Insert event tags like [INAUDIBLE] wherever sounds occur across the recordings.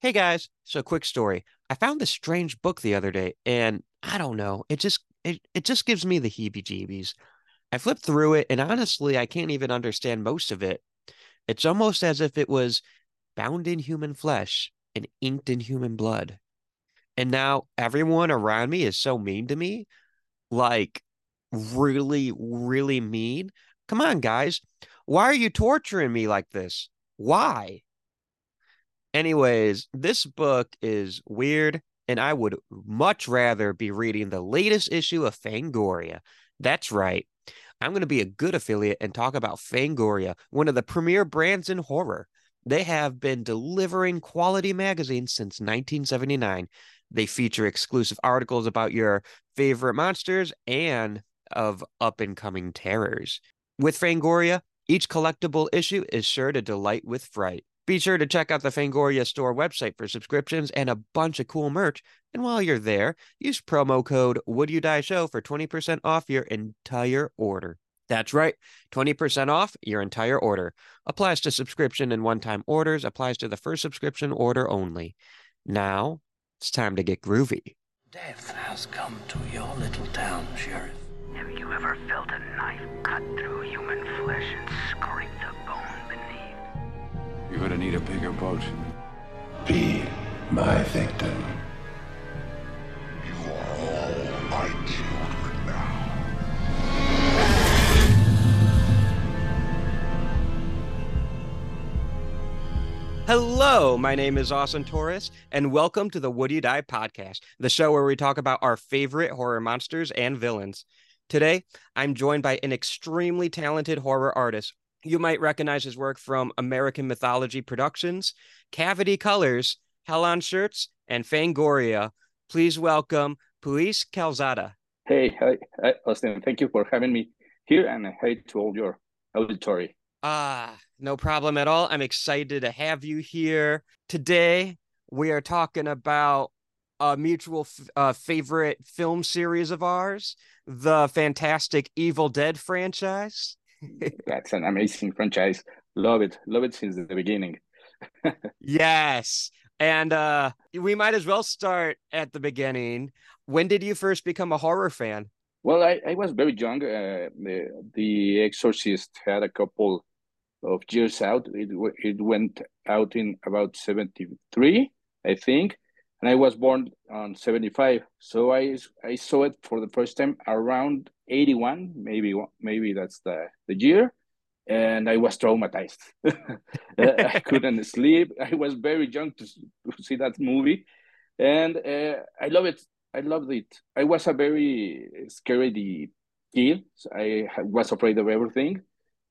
Hey guys, so quick story. I found this strange book the other day and I don't know, it just it, it just gives me the heebie-jeebies. I flipped through it and honestly, I can't even understand most of it. It's almost as if it was bound in human flesh and inked in human blood. And now everyone around me is so mean to me, like really, really mean. Come on, guys. Why are you torturing me like this? Why? Anyways, this book is weird, and I would much rather be reading the latest issue of Fangoria. That's right. I'm going to be a good affiliate and talk about Fangoria, one of the premier brands in horror. They have been delivering quality magazines since 1979. They feature exclusive articles about your favorite monsters and of up and coming terrors. With Fangoria, each collectible issue is sure to delight with fright. Be sure to check out the Fangoria store website for subscriptions and a bunch of cool merch. And while you're there, use promo code Would You Die Show for 20% off your entire order. That's right, 20% off your entire order. Applies to subscription and one time orders, applies to the first subscription order only. Now, it's time to get groovy. Death has come to your little town, Sheriff. Have you ever felt a knife cut through human flesh and scrape the bone beneath? You're gonna need a bigger boat. Be my victim. You are all my children now. Hello, my name is Austin Torres, and welcome to the Would You Die podcast, the show where we talk about our favorite horror monsters and villains. Today, I'm joined by an extremely talented horror artist. You might recognize his work from American Mythology Productions, Cavity Colors, Hell on Shirts, and Fangoria. Please welcome Puis Calzada. Hey, hi, hi, Austin. Thank you for having me here, and hi to all your auditory. Ah, no problem at all. I'm excited to have you here. Today, we are talking about a mutual f- uh, favorite film series of ours, the fantastic Evil Dead franchise. [LAUGHS] That's an amazing franchise. Love it. Love it since the beginning. [LAUGHS] yes. And uh, we might as well start at the beginning. When did you first become a horror fan? Well, I, I was very young. Uh, the, the Exorcist had a couple of years out. It, it went out in about 73, I think. And I was born on 75. So I, I saw it for the first time around 81, maybe maybe that's the, the year. And I was traumatized. [LAUGHS] I [LAUGHS] couldn't sleep. I was very young to, to see that movie. And uh, I love it. I loved it. I was a very scary kid. I was afraid of everything.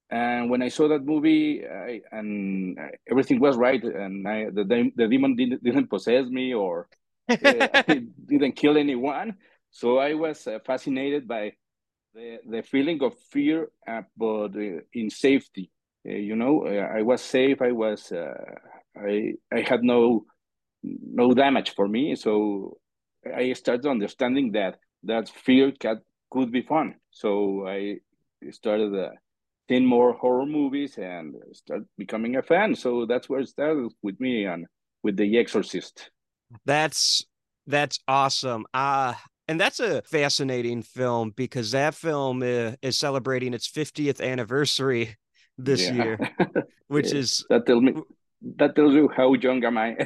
And when I saw that movie, I, and everything was right, and I, the the demon didn't, didn't possess me or uh, [LAUGHS] didn't kill anyone. So I was uh, fascinated by the the feeling of fear, uh, but in safety. you know, I was safe. I was. I I had no no damage for me. So I started understanding that that fear can, could be fun. So I started uh, seeing more horror movies and start becoming a fan. So that's where it started with me and with The Exorcist. That's that's awesome. Uh and that's a fascinating film because that film uh, is celebrating its 50th anniversary this yeah. year, [LAUGHS] which yeah. is that tells me that tells you how young am I.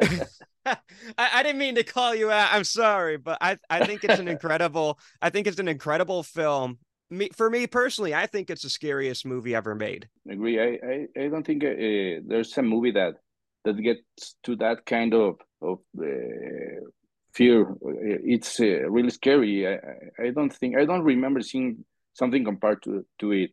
[LAUGHS] [LAUGHS] I, I, didn't mean to call you out. I'm sorry, but I, I think it's an incredible I think it's an incredible film. Me for me personally, I think it's the scariest movie ever made. I agree. I I, I don't think uh, there's a movie that that gets to that kind of of uh, fear. It's uh, really scary. I, I don't think I don't remember seeing something compared to to it.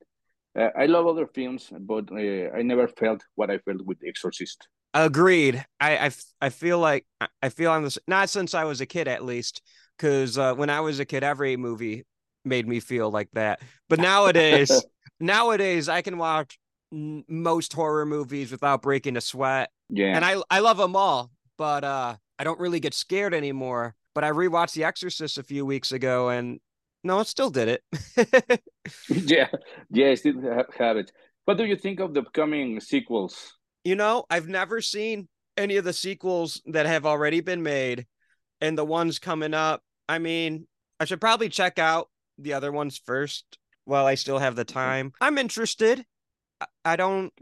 I love other films, but I never felt what I felt with The Exorcist. Agreed. I, I, I feel like I feel I'm the not since I was a kid at least, because uh, when I was a kid, every movie made me feel like that. But [LAUGHS] nowadays, nowadays I can watch n- most horror movies without breaking a sweat. Yeah, and I I love them all, but uh, I don't really get scared anymore. But I rewatched The Exorcist a few weeks ago, and no, it still did it. [LAUGHS] yeah, yeah, I still have it. What do you think of the upcoming sequels? You know, I've never seen any of the sequels that have already been made and the ones coming up. I mean, I should probably check out the other ones first while I still have the time. I'm interested. I don't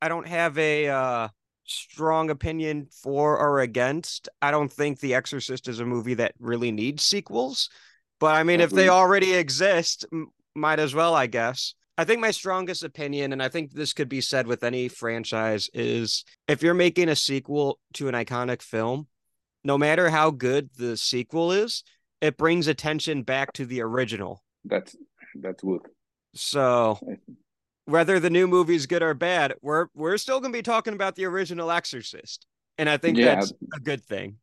I don't have a uh strong opinion for or against. I don't think The Exorcist is a movie that really needs sequels. But I mean, if they already exist, m- might as well, I guess. I think my strongest opinion, and I think this could be said with any franchise, is if you're making a sequel to an iconic film, no matter how good the sequel is, it brings attention back to the original. That's that's good. So whether the new movie is good or bad, we're we're still gonna be talking about the original Exorcist. And I think Yeah. that's a good thing.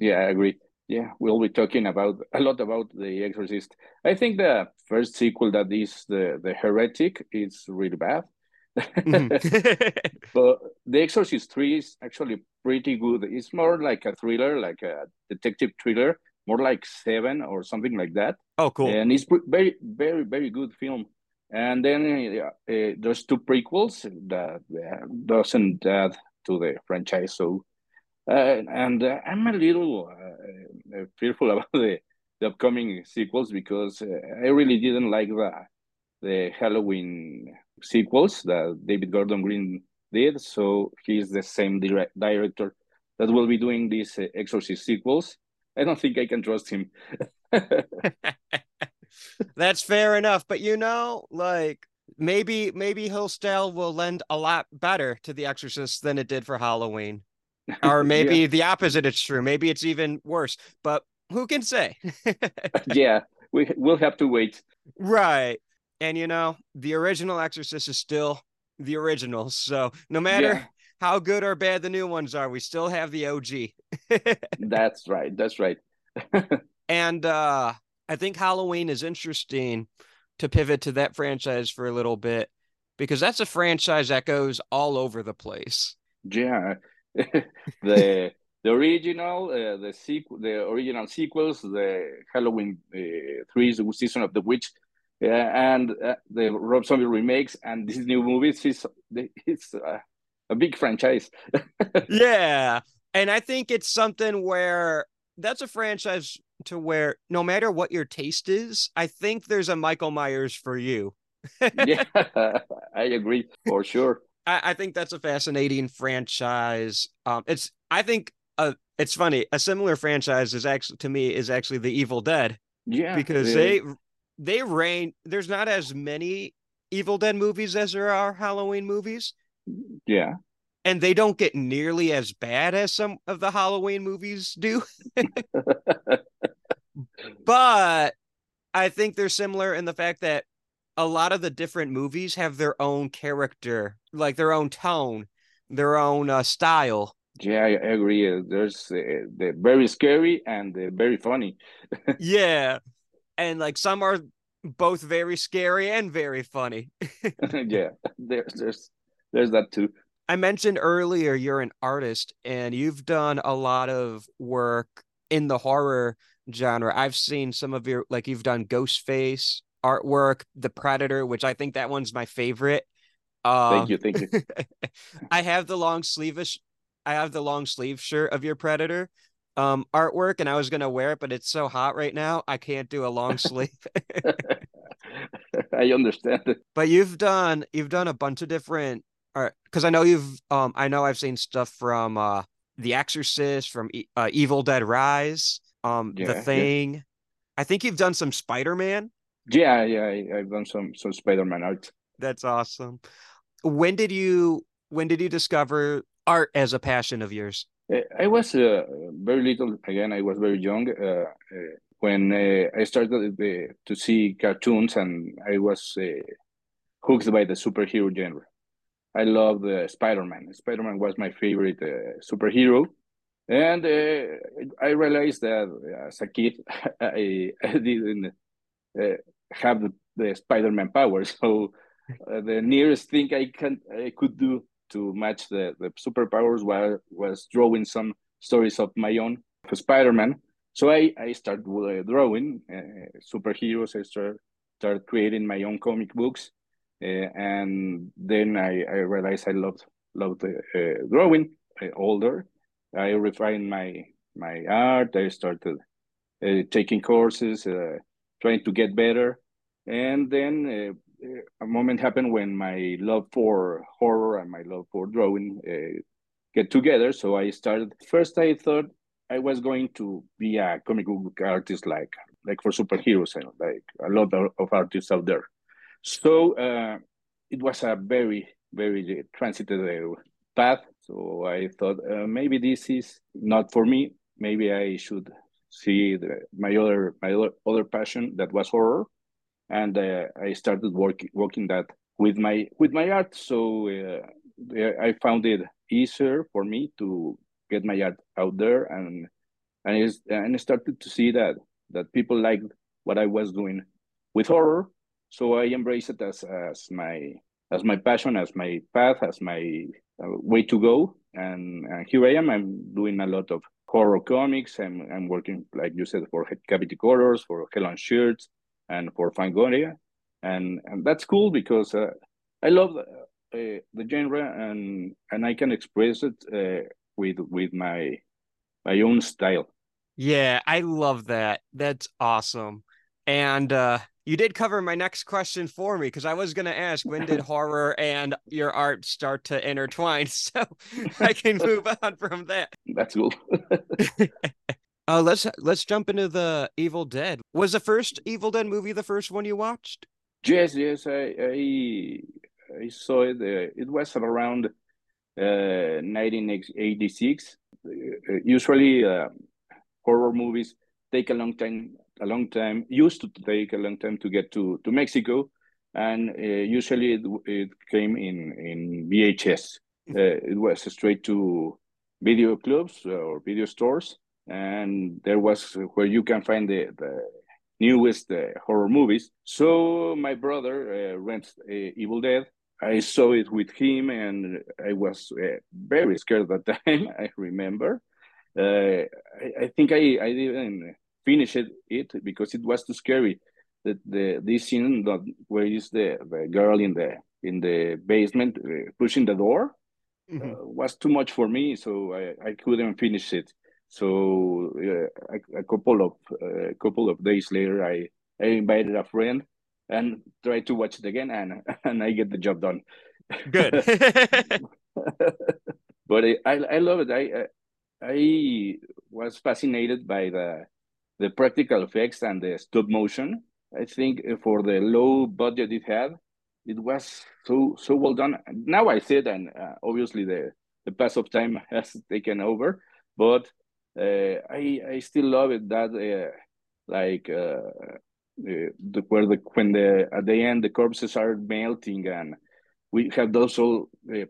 Yeah, I agree. Yeah, we'll be talking about a lot about The Exorcist. I think the first sequel that is the the Heretic is really bad. Mhm. [LAUGHS] [LAUGHS] But The Exorcist 3 is actually pretty good. It's more like a thriller, like a detective thriller, more like Seven or something like that. oh, cool. And it's very, very, very good film. And then uh, uh, there's two prequels that uh, doesn't add to the franchise. So, uh, and uh, I'm a little uh, fearful [LAUGHS] about the, the upcoming sequels because uh, I really didn't like the the Halloween sequels that David Gordon Green did. So he's the same direct director that will be doing these uh, Exorcist sequels. I don't think I can trust him. [LAUGHS] That's fair enough. But you know, like maybe maybe Hillsdale will lend a lot better to The Exorcist than it did for Halloween. [LAUGHS] Or maybe Yeah. the opposite is true. Maybe it's even worse. But who can say? [LAUGHS] yeah, we we'll have to wait. right. And you know, the original Exorcist is still the original. So no matter Yeah. How good or bad the new ones are, we still have the OG. [LAUGHS] That's right. That's right. [LAUGHS] And uh I think Halloween is interesting to pivot to that franchise for a little bit because that's a franchise that goes all over the place. Yeah, [LAUGHS] the the original, uh, the sequel, the original sequels, the Halloween uh, three season of the witch, uh, and uh, the Rob Zombie remakes, and these new movies. It's it's uh, a big franchise. [LAUGHS] Yeah. And I think it's something where that's a franchise to where no matter what your taste is, I think there's a Michael Myers for you. [LAUGHS] yeah, [LAUGHS] I agree for sure. I, I think that's a fascinating franchise. Um, it's I think uh, it's funny. A similar franchise is actually to me is actually The Evil Dead Yeah, because the- they they reign. There's not as many Evil Dead movies as there are Halloween movies, yeah and they don't get nearly as bad as some of the Halloween movies do. [LAUGHS] but I think they're similar in the fact that a lot of the different movies have their own character, like their own tone, their own uh, style. yeah I agree. Uh, There's uh, the very scary and the very funny. [LAUGHS] yeah. And like some are both very scary and very funny. [LAUGHS] yeah, there's there's there's that too. I mentioned earlier you're an artist and you've done a lot of work in the horror genre. I've seen some of your like you've done Ghostface artwork, The Predator, which I think that one's my favorite. Uh, Thank you, thank you. [LAUGHS] I have the long sleevish I have the long sleeve shirt of your Predator um artwork and I was gonna wear it, but it's so hot right now I can't do a long sleeve. [LAUGHS] I understand. but you've done you've done a bunch of different because I know you've um I know I've seen stuff from uh The Exorcist, from E- uh, Evil Dead Rise, um Yeah, The yeah. Thing. I think you've done some Spider-Man. Yeah, yeah, I, I've done some some Spider-Man art. That's awesome. When did you when did you discover art as a passion of yours? I was uh, very little. Again, I was very young uh, uh, when uh, I started uh, to see cartoons, and I was uh, hooked by the superhero genre. I loved uh, Spider-Man. Spider-Man was my favorite uh, superhero, and uh, I realized that as a kid, [LAUGHS] I, I didn't uh, have the, the Spider-Man power. [LAUGHS] So uh, the nearest thing I can I could do to match the, the superpowers was, was drawing some stories of my own for Spider-Man. So I, I started uh, drawing uh, superheroes. I started, started creating my own comic books. Uh, and then I, I realized I loved loved uh, drawing. uh, older, I refined my my art. I started uh, taking courses, uh, trying to get better, and then uh, a moment happened when my love for horror and my love for drawing get together. So I started. First, I thought I was going to be a comic book artist, like like for superheroes, and like a lot of artists out there. So uh, it was a very very transited uh, path. So I thought uh, maybe this is not for me. Maybe I should see the, my other my other, passion that was horror, and uh, I started working working that with my with my art. So uh, I found it easier for me to get my art out there, and and and I started to see that that people liked what I was doing with horror. So I embrace it as as my as my passion, as my path, as my uh, way to go. And, here I am. I'm doing a lot of horror comics. I'm, I'm working, like you said, for Cavity Colors, for Hell on Shirts, and for Fangoria. And, and that's cool because uh, I love uh, the genre and, and I can express it uh, with, with my, my own style. Yeah, I love that. That's awesome. And uh, you did cover my next question for me because I was going to ask when did [LAUGHS] horror and your art start to intertwine? [LAUGHS] So I can move [LAUGHS] on from that. That's cool. uh, let's let's jump into the Evil Dead. Was the first Evil Dead movie the first one you watched? Yes, yes, I I, I saw it. Uh, it was around uh, 1986. Uh, usually, uh, horror movies take a long time a long time, used to take a long time to get to, to Mexico. And uh, usually it, it, came in, in VHS. Uh, it was straight to video clubs or video stores. And there was where you can find the, the newest uh, horror movies. So my brother uh, rents uh, Evil Dead. I saw it with him, and I was uh, very scared at that [LAUGHS] time. I remember. Uh, I, I, think I I didn't finish it, because it was too scary. The, the this scene that where is the, the girl in the in the basement uh, pushing the door mm-hmm. uh, was too much for me, so I, I couldn't finish it. So uh, a, a, couple of a uh, couple of days later, I, I invited a friend and tried to watch it again, and [LAUGHS] and I get the job done. Good. [LAUGHS] [LAUGHS] but I, I, I love it. I I was fascinated by the the practical effects and the stop motion. I think for the low budget it had, it was so so well done. Now I said, and uh, obviously the the pass of time [LAUGHS] has taken over, but uh, I I still love it that uh, like uh, the where the when the at the end the corpses are melting and we have those all uh,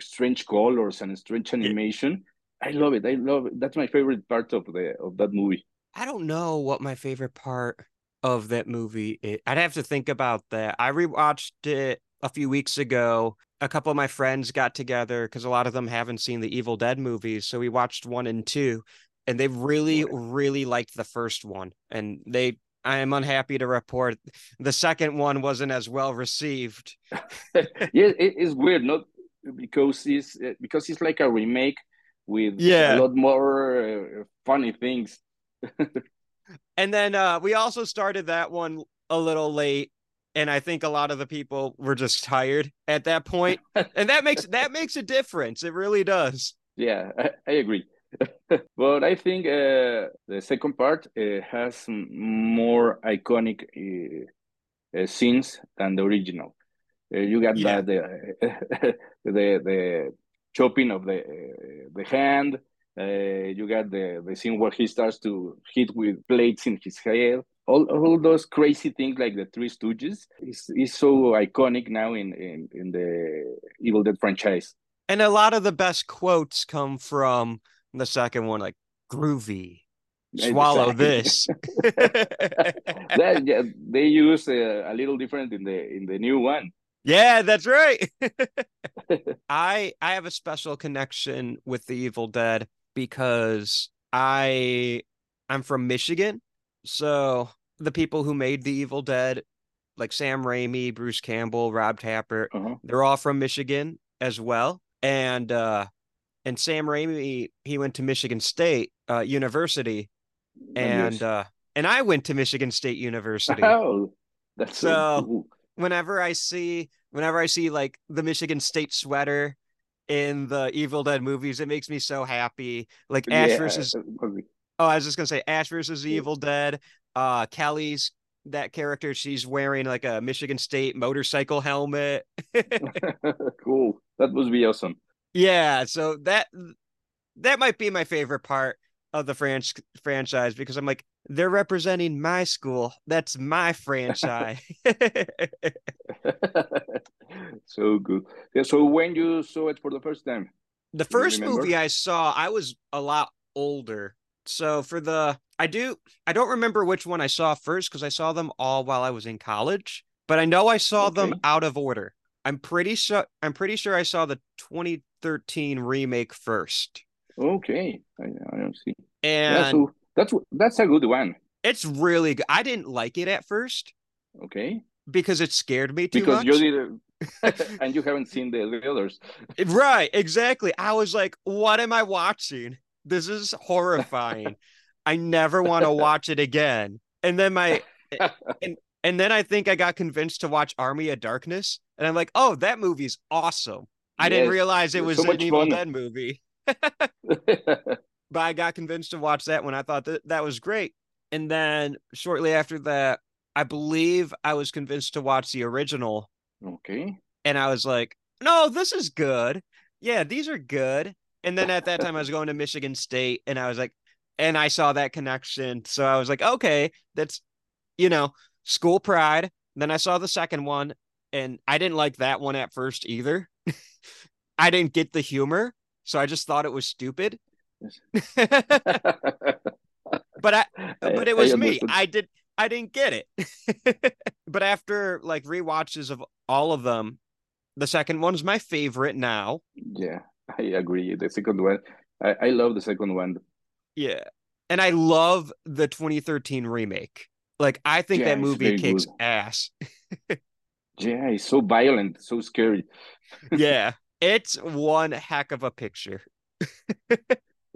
strange colors and strange animation. I love it. I love it. That's my favorite part of the of that movie. I don't know what my favorite part of that movie is. I'd have to think about that. I rewatched it a few weeks ago. A couple of my friends got together because a lot of them haven't seen the Evil Dead movies. So we watched one and two, and they really, really liked the first one. And they, I am unhappy to report, the second one wasn't as well received. [LAUGHS] yeah, it is weird, not because it's because it's like a remake with yeah. a lot more uh, funny things [LAUGHS] and then uh, we also started that one a little late and I think a lot of the people were just tired at that point, [LAUGHS] and that makes that makes a difference. It really does. Yeah, I, I agree. [LAUGHS] but I think uh, the second part uh, has more iconic uh, uh scenes than the original. Uh, you got yeah. that the the the chopping of the uh, the hand, uh, you got the, the scene where he starts to hit with plates in his head. All, all those crazy things like the Three Stooges is, is so iconic now in, in, in the Evil Dead franchise. And a lot of the best quotes come from the second one, like groovy, swallow [LAUGHS] this. [LAUGHS] that, yeah, they use uh, a little different in the in the new one. Yeah, that's right. [LAUGHS] I I have a special connection with the Evil Dead because I I'm from Michigan. So the people who made the Evil Dead, like Sam Raimi, Bruce Campbell, Rob Tapert, uh-huh. they're all from Michigan as well. And uh and Sam Raimi he went to Michigan State uh, University, and Yes. uh, and I went to Michigan State University. Oh, that's so, So- cool. whenever I see whenever I see like the Michigan State sweater in the Evil Dead movies, it makes me so happy. Like Ash Yeah, versus oh, I was just gonna say Ash versus Evil Dead. Uh, Kelly's that character, she's wearing like a Michigan State motorcycle helmet. [LAUGHS] [LAUGHS] cool. That must be awesome. yeah, so that that might be my favorite part of the franch franchise because I'm like they're representing my school. That's my franchise. [LAUGHS] so good. Yeah, so when you saw it for the first time? The first movie I saw, I was a lot older. So for the I do I don't remember which one I saw first because I saw them all while I was in college, but I know I saw them out of order. I'm pretty sure I'm pretty sure I saw the 2013 remake first. Okay, I, I don't see. And yeah, so that's that's a good one. it's really good. I didn't like it at first Okay, because it scared me too because much. you did, [LAUGHS] [LAUGHS] and you haven't seen the, the others. Right, exactly. I was like, what am I watching? This is horrifying. I never want to [LAUGHS] watch it again. And then my and and then I think I got convinced to watch Army of Darkness, and I'm like, oh, that movie's awesome. I didn't realize it was so an Evil. Dead movie, but I got convinced to watch that when I thought that that was great. And then shortly after that, I believe I was convinced to watch the original okay, and I was like, no, this is good. Yeah, these are good. And then at that time, I was going to Michigan State, and I was like, and I saw that connection. So I was like, okay, that's, you know, school pride. Then I saw the second one, and I didn't like that one at first either. [LAUGHS] I didn't get the humor, so I just thought it was stupid. [LAUGHS] but I, but it was me. I did I didn't get it. [LAUGHS] but after like rewatches of all of them, the second one's my favorite now. Yeah, I agree. The second one, I, I love the second one. Yeah. And I love the 2013 remake. Like I think Yeah, that movie kicks good. ass. [LAUGHS] Yeah, it's so violent, so scary. yeah. It's one heck of a picture.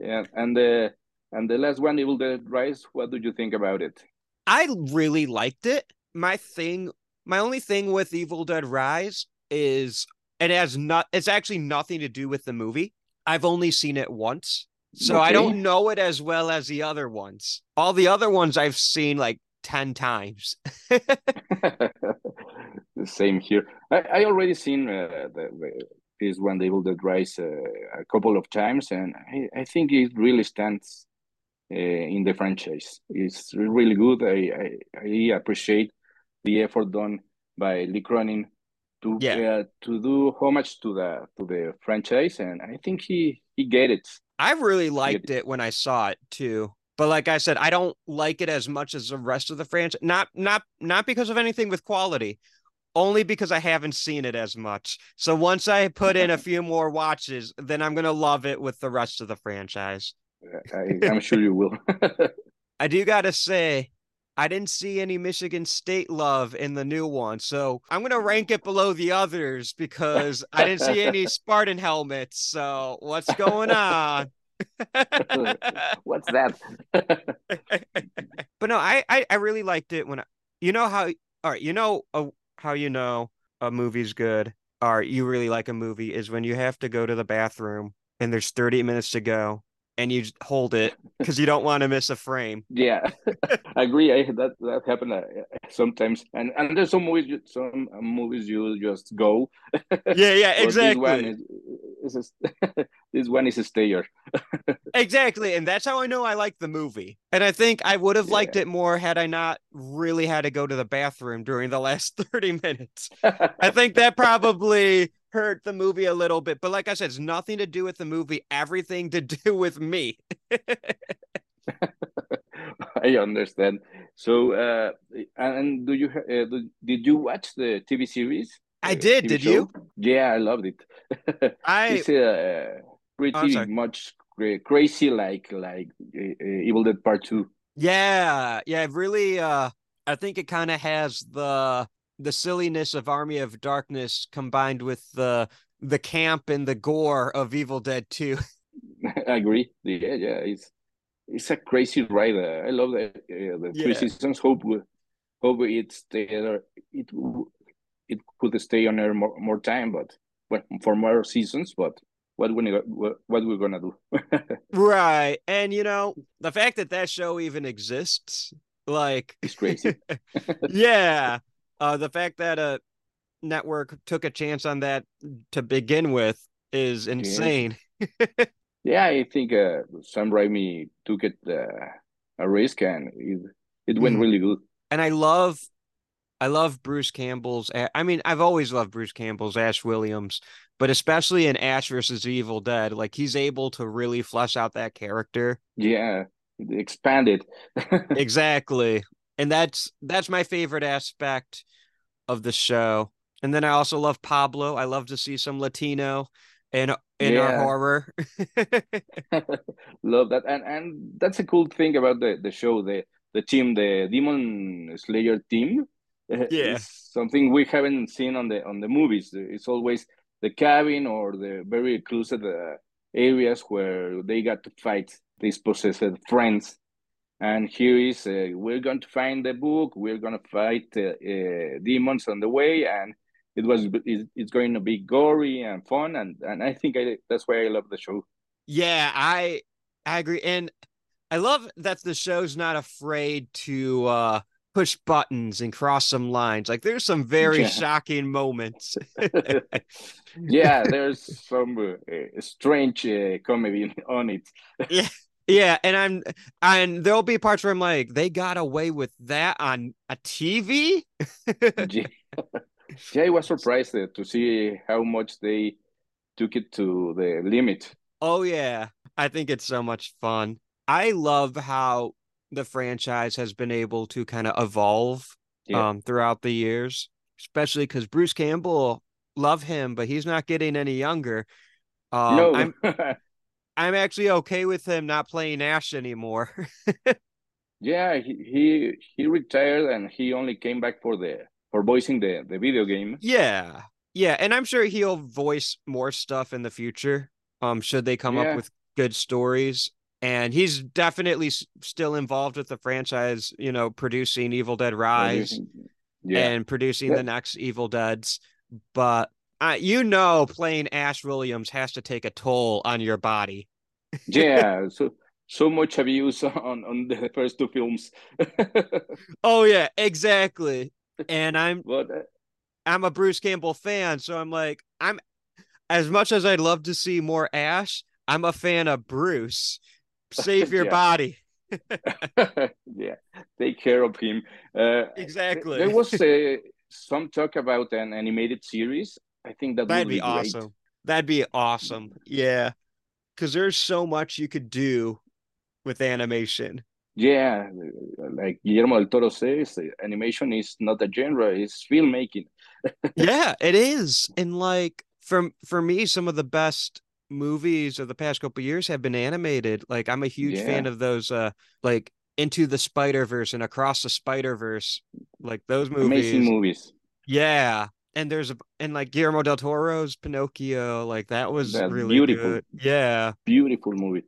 Yeah, and the and the last one, Evil Dead Rise. What do you think about it? I really liked it. My thing, my only thing with Evil Dead Rise is it has not. It's actually nothing to do with the movie. I've only seen it once, so I don't know it as well as the other ones. All the other ones I've seen like ten times. the [LAUGHS] [LAUGHS] same here. I, I already seen uh, the, the this one, the Evil Dead Rise, uh, a couple of times, and I, I think it really stands uh, in the franchise. It's really good. I, I I appreciate the effort done by Lee Cronin to Yeah. uh, to do homage to the to the franchise, and I think he he get it. I really liked it when I saw it too. But like I said, I don't like it as much as the rest of the franchise. Not not not because of anything with quality, only because I haven't seen it as much. So once I put in a [LAUGHS] few more watches, then I'm gonna love it with the rest of the franchise. I, I'm sure you will. [LAUGHS] I do gotta say, I didn't see any Michigan State love in the new one, so I'm gonna rank it below the others because I didn't see any [LAUGHS] Spartan helmets. So what's going on? What's that? but no, I, I I really liked it when I, you know how all right, you know uh, how you know a movie's good or you really like a movie is when you have to go to the bathroom and there's 30 minutes to go and you hold it because you don't want to miss a frame. Yeah, [LAUGHS] [LAUGHS] I agree. I that that happen uh, sometimes, and and there's some movies, you- some movies you just go. Yeah, yeah, [LAUGHS] exactly. This one is, is a, this one is a stayer. Exactly. And that's how I know I like the movie. And I think I would have liked it more had I not really had to go to the bathroom during the last 30 minutes. I think that probably hurt the movie a little bit. But like I said, it's nothing to do with the movie, everything to [LAUGHS] do with me. [LAUGHS] I understand. So, uh, and do you uh, did you watch the TV series? I Uh, did, did show? you? Yeah, I loved it. [LAUGHS] I it's uh, pretty sorry. much crazy, like like uh, uh, Evil Dead Part Two. yeah, yeah, really uh I think it kind of has the the silliness of Army of Darkness combined with the the camp and the gore of Evil Dead 2. [LAUGHS] I agree. Yeah, yeah, it's it's a crazy ride. Uh, I love the uh, the three Yeah. seasons. Hope hope it stay. It it could stay on air more, more time, but well, for more seasons. But what we what what we're gonna do? [LAUGHS] Right. And you know, the fact that that show even exists, like it's crazy. [LAUGHS] yeah, uh the fact that a network took a chance on that to begin with is insane. [LAUGHS] Yeah, I think uh, Sam Raimi took it uh, a risk and it it went Mhm. really good. And I love I love Bruce Campbell's I mean, I've always loved Bruce Campbell's Ash Williams, but especially in Ash versus Evil Dead, like he's able to really flesh out that character. Yeah, expand it [LAUGHS] exactly and that's that's my favorite aspect of the show and then i also love pablo i love to see some latino in in our horror [LAUGHS] [LAUGHS] Love that, and and that's a cool thing about the the show. The the team, the Demon Slayer team, [LAUGHS] Yeah. is something we haven't seen on the on the movies. It's always the cabin or the very exclusive uh, areas where they got to fight these possessed friends. And here is uh, we're going to find the book. We're going to fight uh, uh, demons on the way, and it was it, it's going to be gory and fun. And and I think I, that's why I love the show. yeah i i agree and i love that the show's not afraid to uh push buttons and cross some lines like there's some very Yeah. shocking moments [LAUGHS] yeah, [LAUGHS] there's some uh, strange uh, comedy on it. yeah and i'm and there'll be parts where i'm like they got away with that on a tv yeah, [LAUGHS] yeah, I was surprised uh, to see how much they took it to the limit. Oh yeah, I think it's so much fun. I love how the franchise has been able to kind of evolve Yeah. um throughout the years, especially cuz Bruce Campbell love him, but he's not getting any younger. Um no, [LAUGHS] I'm actually okay with him not playing Ash anymore. [LAUGHS] yeah, he, he he retired and he only came back for the for voicing the the video game. yeah. Yeah, and I'm sure he'll voice more stuff in the future. Um should they come Yeah. up with good stories. And he's definitely s- still involved with the franchise, you know, producing Evil Dead Rise. Yeah, and producing Yeah. the next Evil Deads. But uh, you know, playing Ash Williams has to take a toll on your body. Yeah. So so much abuse on on the first two films. [LAUGHS] Oh yeah, exactly. And I'm [LAUGHS] but uh, I'm a Bruce Campbell fan, so I'm like I'm as much as I'd love to see more Ash, I'm a fan of Bruce. Save [LAUGHS] your Yeah. body. yeah, take care of him. Uh, Exactly. There was uh, some talk about an animated series. I think that That'd would be be, awesome. That'd be awesome. Yeah. Cause there's so much you could do with animation. Yeah, like Guillermo del Toro says, animation is not a genre; it's filmmaking. [LAUGHS] yeah, it is. And like for for me, some of the best movies of the past couple years have been animated. Like I'm a huge fan of those uh like Into the Spider-Verse and Across the Spider-Verse. Like those movies. Amazing movies. Yeah. And there's a and like Guillermo del Toro's Pinocchio, like that was That's really beautiful. good. Yeah. Beautiful movie.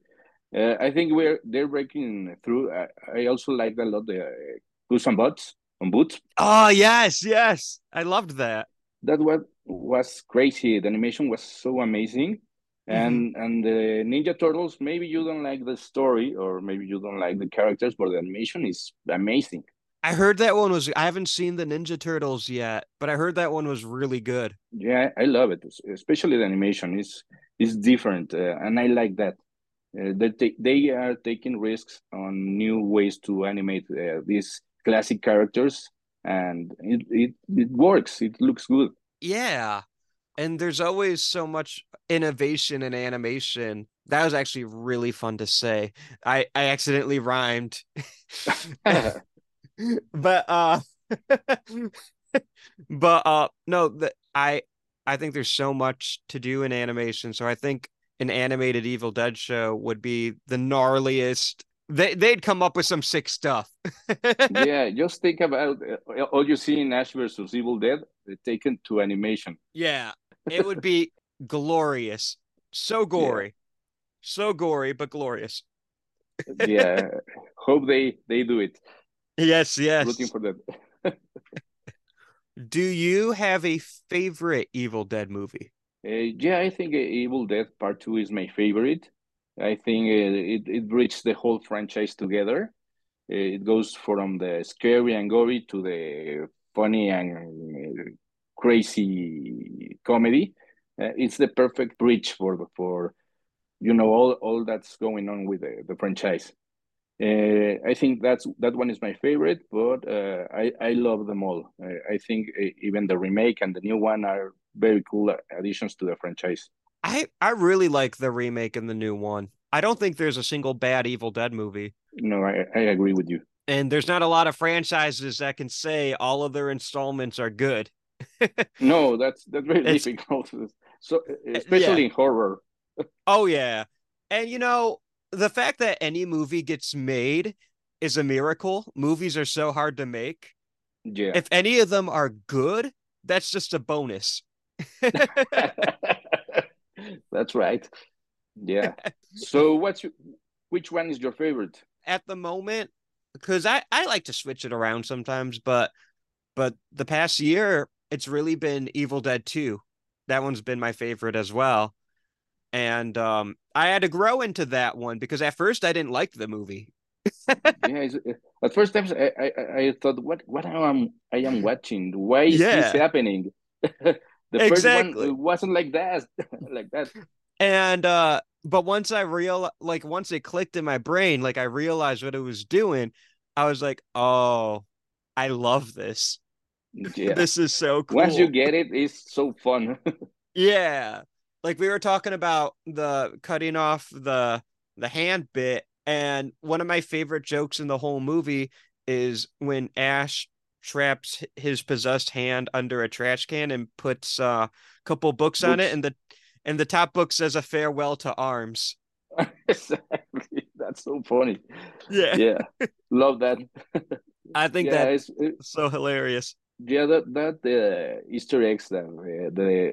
Uh, I think we're they're breaking through. I, I also like a lot the uh, Puss and Boots on Boots. Oh yes, yes. I loved that. That was was crazy. The animation was so amazing. Mm-hmm. And and the Ninja Turtles, maybe you don't like the story or maybe you don't like the characters, but the animation is amazing. I heard that one was I haven't seen the Ninja Turtles yet, but I heard that one was really good. Yeah, I love it, especially the animation is is different, uh, and I like that. Uh, they ta- they are taking risks on new ways to animate uh, these classic characters, and it, it it works. It looks good. Yeah. And there's always so much innovation in animation. That was actually really fun to say. I I accidentally rhymed. [LAUGHS] [LAUGHS] but uh [LAUGHS] but uh no, the, I I think there's so much to do in animation. So I think an animated Evil Dead show would be the gnarliest. They they'd come up with some sick stuff. [LAUGHS] yeah, just think about uh, all you see in Ash versus Evil Dead taken to animation. Yeah, it would [LAUGHS] be glorious. So gory. So gory, but glorious. yeah, hope they they do it. Yes, yes. Looking for that. [LAUGHS] Do you have a favorite Evil Dead movie? Uh, yeah, I think uh, Evil Dead Part Two is my favorite. I think uh, it it brings the whole franchise together. Uh, it goes from the scary and gory to the funny and crazy comedy. Uh, it's the perfect bridge for for you know all all that's going on with the, the franchise. Uh, I think that's that one is my favorite, but uh, I I love them all. I, I think uh, even the remake and the new one are very cool additions to the franchise. I I really like the remake and the new one. I don't think there's a single bad Evil Dead movie. No, I, I agree with you. And there's not a lot of franchises that can say all of their installments are good. [LAUGHS] no, that's that's very it's, difficult. [LAUGHS] So especially yeah. in horror. [LAUGHS] oh yeah. And you know, the fact that any movie gets made is a miracle. Movies are so hard to make. Yeah. If any of them are good, that's just a bonus. [LAUGHS] that's right. Yeah. [LAUGHS] so what's your which one is your favorite? At the moment, because I, I like to switch it around sometimes, but but the past year it's really been Evil Dead 2. That one's been my favorite as well. And um I had to grow into that one because at first I didn't like the movie. [LAUGHS] yeah, at first I, I I thought what what am I am [LAUGHS] watching? Why is yeah. this happening? [LAUGHS] the exactly. first one wasn't like that, like that. And uh but once I real like once it clicked in my brain, like I realized what it was doing, I was like, oh, I love this. Yeah. this is so cool. Once you get it, it's so fun. yeah like we were talking about the cutting off the the hand bit and one of my favorite jokes in the whole movie is when ash traps his possessed hand under a trash can and puts uh, a couple books on it and the and the top book says a farewell to arms. [LAUGHS] Exactly. That's so funny. Yeah. Yeah. Love that. [LAUGHS] I think yeah, that's it's, so hilarious yeah, that that uh, Easter eggs that uh, the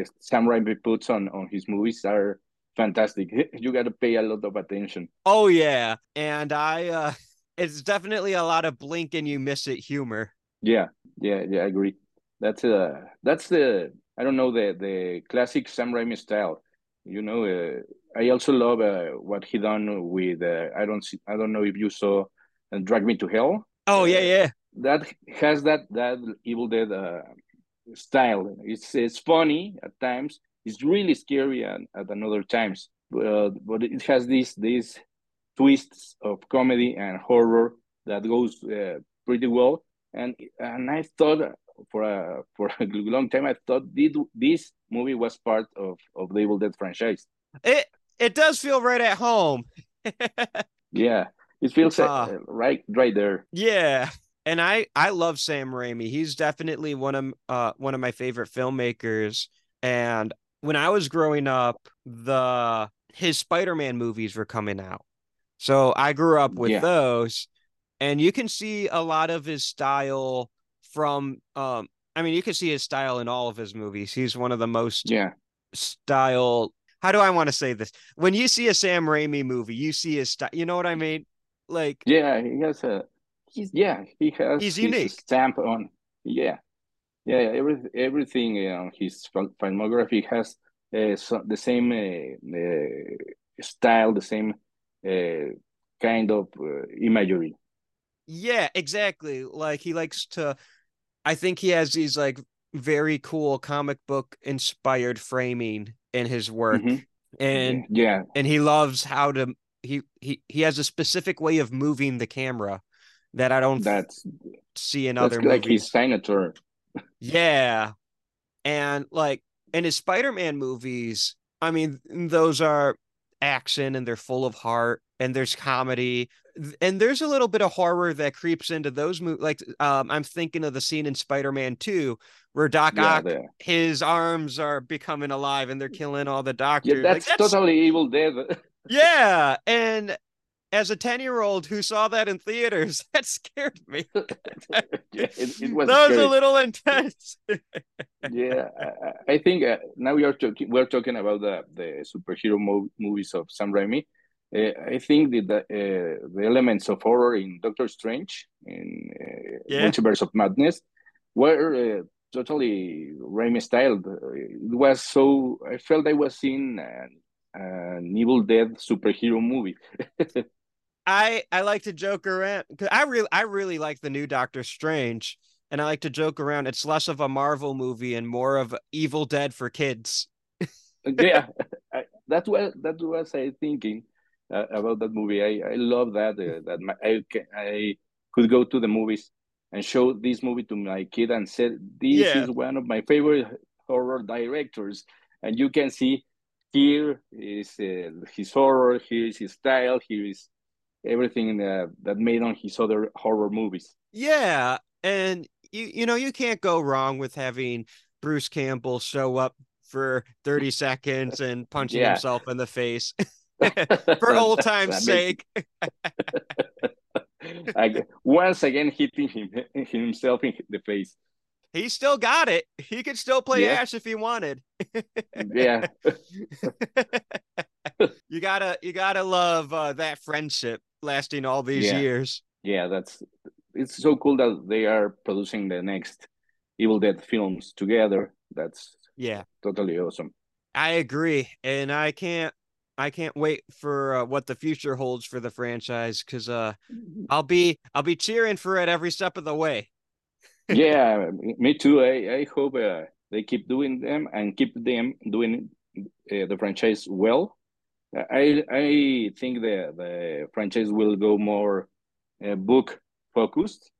uh, Sam Raimi puts on on his movies are fantastic. [LAUGHS] You got to pay a lot of attention. Oh yeah, and I uh [LAUGHS] it's definitely a lot of blink and you miss it humor. Yeah, yeah, yeah. I agree. That's uh that's the I don't know the the classic Sam Raimi style. You know, uh, I also love uh, what he done with uh, I don't see, I don't know if you saw uh, Drag Me to Hell. Oh yeah, yeah that has that that Evil Dead uh, style. It's it's funny at times. It's really scary at, at another times. Uh, but it has these these twists of comedy and horror that goes uh, pretty well. And and I thought for a for a [LAUGHS] long time I thought this movie was part of of the Evil Dead franchise. It it does feel right at home. [LAUGHS] yeah, it feels uh, right right there. Yeah and I I love Sam Raimi. He's definitely one of uh one of my favorite filmmakers. And when I was growing up, the his Spider-Man movies were coming out. So I grew up with yeah. those. And you can see a lot of his style from um I mean you can see his style in all of his movies. He's one of the most yeah style how do I want to say this? When you see a Sam Raimi movie, you see his style. You know what I mean? Like yeah, he has a he's yeah he has he's unique. stamp on yeah. Yeah every, everything on his filmography has uh, so, the same uh, uh, style the same uh, kind of uh, imagery. Yeah exactly. Like he likes to i think he has these like very cool comic book inspired framing in his work. Mm-hmm. and yeah. and he loves how to he he he has a specific way of moving the camera that I don't that's see in other movies. like his Senator. yeah. And like in his Spider-Man movies, I mean, those are action and they're full of heart and there's comedy and there's a little bit of horror that creeps into those movies. Like, um, I'm thinking of the scene in Spider-Man 2 where Doc yeah, Ock, his arms are becoming alive and they're killing all the doctors. Yeah, that's, like, that's... totally Evil Dead. [LAUGHS] yeah, and as a 10 year old who saw that in theaters, [LAUGHS] that scared me. [LAUGHS] it, it was that was scary. a little intense. yeah, I, I think uh, now we are talking. We're talking about the the superhero mo- movies of Sam Raimi. Uh, I think that the, uh, the elements of horror in Doctor Strange in uh, Yeah. Multiverse of Madness were uh, totally Raimi styled. It was so I felt I was seeing an, an Evil Dead superhero movie. [LAUGHS] I I like to joke around because I really I really like the new Doctor Strange, and I like to joke around. It's less of a Marvel movie and more of Evil Dead for kids. yeah, [LAUGHS] I, that was that was I thinking uh, about that movie. I, I love that uh, that my, I I could go to the movies and show this movie to my kid and said this Yeah. is one of my favorite horror directors, and you can see here is uh, his horror, here is his style, here is everything uh, that made on his other horror movies. Yeah, and you you know you can't go wrong with having Bruce Campbell show up for thirty seconds and punching Yeah. himself in the face [LAUGHS] for old time's sake. [LAUGHS] Once again hitting him himself in the face. He still got it. He could still play Yeah. Ash if he wanted. [LAUGHS] Yeah, [LAUGHS] you gotta you gotta love uh, that friendship lasting all these Yeah. years. yeah, that's it's so cool that they are producing the next Evil Dead films together. That's Yeah, totally awesome. I agree, and I can't I can't wait for uh, what the future holds for the franchise because uh I'll be I'll be cheering for it every step of the way. Yeah, me too. I I hope uh, they keep doing them and keep them doing uh, the franchise well. I I think the the franchise will go more uh, book focused.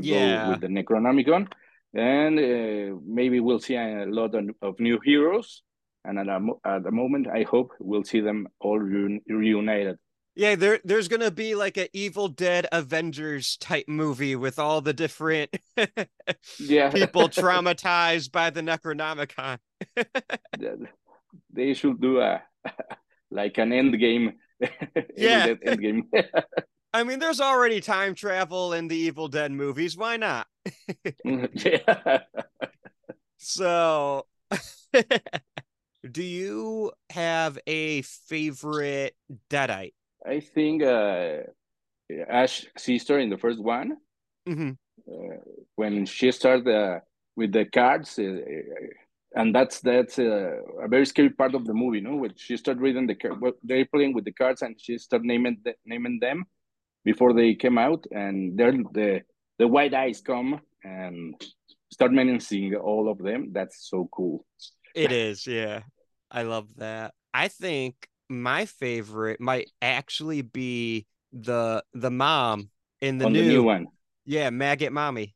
Yeah. go with the Necronomicon, and uh, maybe we'll see a lot of, of new heroes. And at, a, at the moment, I hope we'll see them all reun- reunited. Yeah, there there's gonna be like a Evil Dead Avengers type movie with all the different Yeah, [LAUGHS] people [LAUGHS] traumatized by the Necronomicon. they should do a [LAUGHS] like an end game. Yeah. end game. I mean, there's already time travel in the Evil Dead movies. Why not? yeah. So, do you have a favorite Deadite? I think uh, Ash sister in the first one hmm uh, when she started uh, with the cards, uh, and that's that's uh, a very scary part of the movie. No, when she started reading the card, well, they're playing with the cards, and she started naming the, naming them before they came out, and then the the white eyes come and start menacing all of them. That's so cool. It is, yeah. I love that. I think my favorite might actually be the the mom in the on new, the new one. yeah, Maggot Mommy.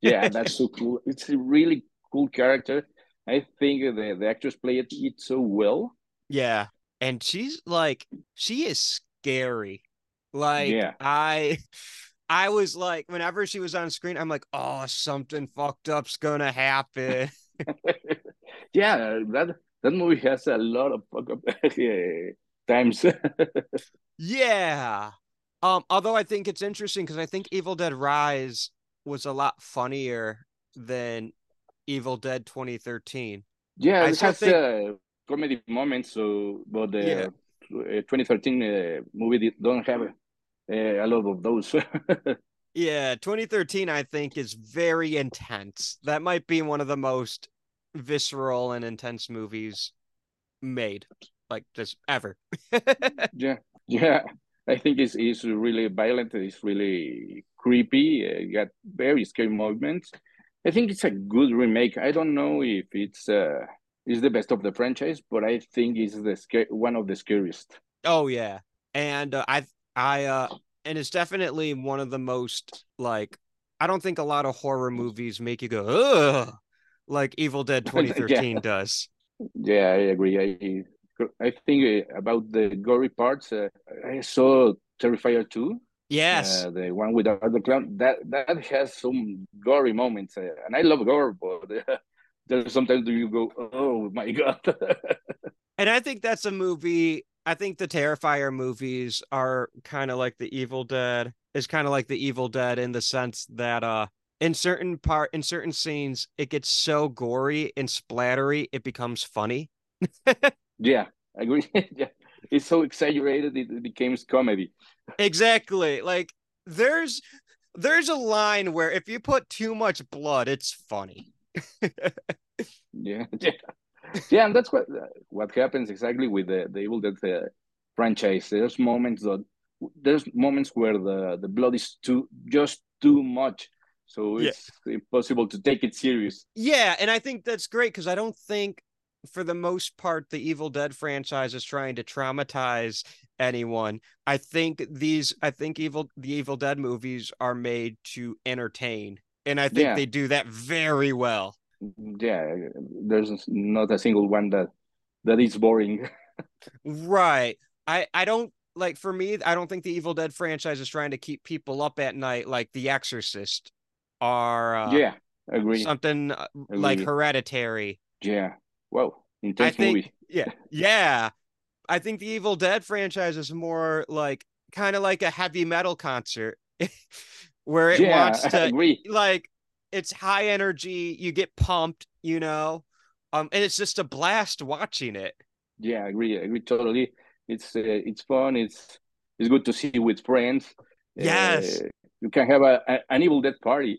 Yeah, [LAUGHS] that's so cool. It's a really cool character. I think the the actress played it so well. Yeah. And she's like she is scary. Like Yeah. I [LAUGHS] I was like whenever she was on screen, I'm like, oh, something fucked up's gonna happen. [LAUGHS] yeah, that that movie has a lot of fuck up [LAUGHS] times. yeah. Um, although I think it's interesting because I think Evil Dead Rise was a lot funnier than Evil Dead 2013. yeah, I it has think- uh, comedy moments. So, but the Yeah. uh, 2013 uh, movie don't have uh, a lot of those. [LAUGHS] Yeah, 2013 I think is very intense. That might be one of the most visceral and intense movies made, like just ever. [LAUGHS] yeah, yeah. I think it's, it's really violent. It's really creepy. Uh, got very scary moments. I think it's a good remake. I don't know if it's uh is the best of the franchise, but I think it's the sca- one of the scariest. Oh yeah. And uh, I I uh and it's definitely one of the most like I don't think a lot of horror movies make you go ugh like Evil Dead [LAUGHS] 2013 does. Yeah, I agree. I I think uh, about the gory parts. Uh, I saw Terrifier 2, Yes. uh, the one with the other clown. That that has some gory moments, uh, and I love gore, but uh, [LAUGHS] there's sometimes you go, oh my [LAUGHS] god. And I think that's a movie I think the Terrifier movies are kind of like the Evil Dead. Is kind of like the Evil Dead in the sense that uh in certain part in certain scenes it gets so gory and splattery it becomes funny. [LAUGHS] yeah, I agree. [LAUGHS] yeah. It's so exaggerated it becomes comedy. Exactly. Like there's there's a line where if you put too much blood it's funny. [LAUGHS] yeah. Yeah yeah, and that's what what happens exactly with the the Evil Dead uh, franchise. There's moments that there's moments where the the blood is too just too much, so it's yeah. impossible to take it serious. Yeah, and I think that's great because I don't think, for the most part, the Evil Dead franchise is trying to traumatize anyone. I think these, I think evil the Evil Dead movies are made to entertain, and I think yeah. they do that very well yeah, there's not a single one that that is boring. [LAUGHS] right. I I don't like for me. I don't think the Evil Dead franchise is trying to keep people up at night like The Exorcist, or uh, yeah, agree. Something uh, agree. like Hereditary. Yeah. Well, intense think, movie. Yeah. [LAUGHS] Yeah. I think the Evil Dead franchise is more like kind of like a heavy metal concert [LAUGHS] where it yeah, wants to [LAUGHS] like it's high energy. You get pumped, you know, um, and it's just a blast watching it. Yeah, I agree. I agree totally. It's uh, it's fun. It's it's good to see with friends. Yes. Uh, you can have a, a, an Evil Dead party.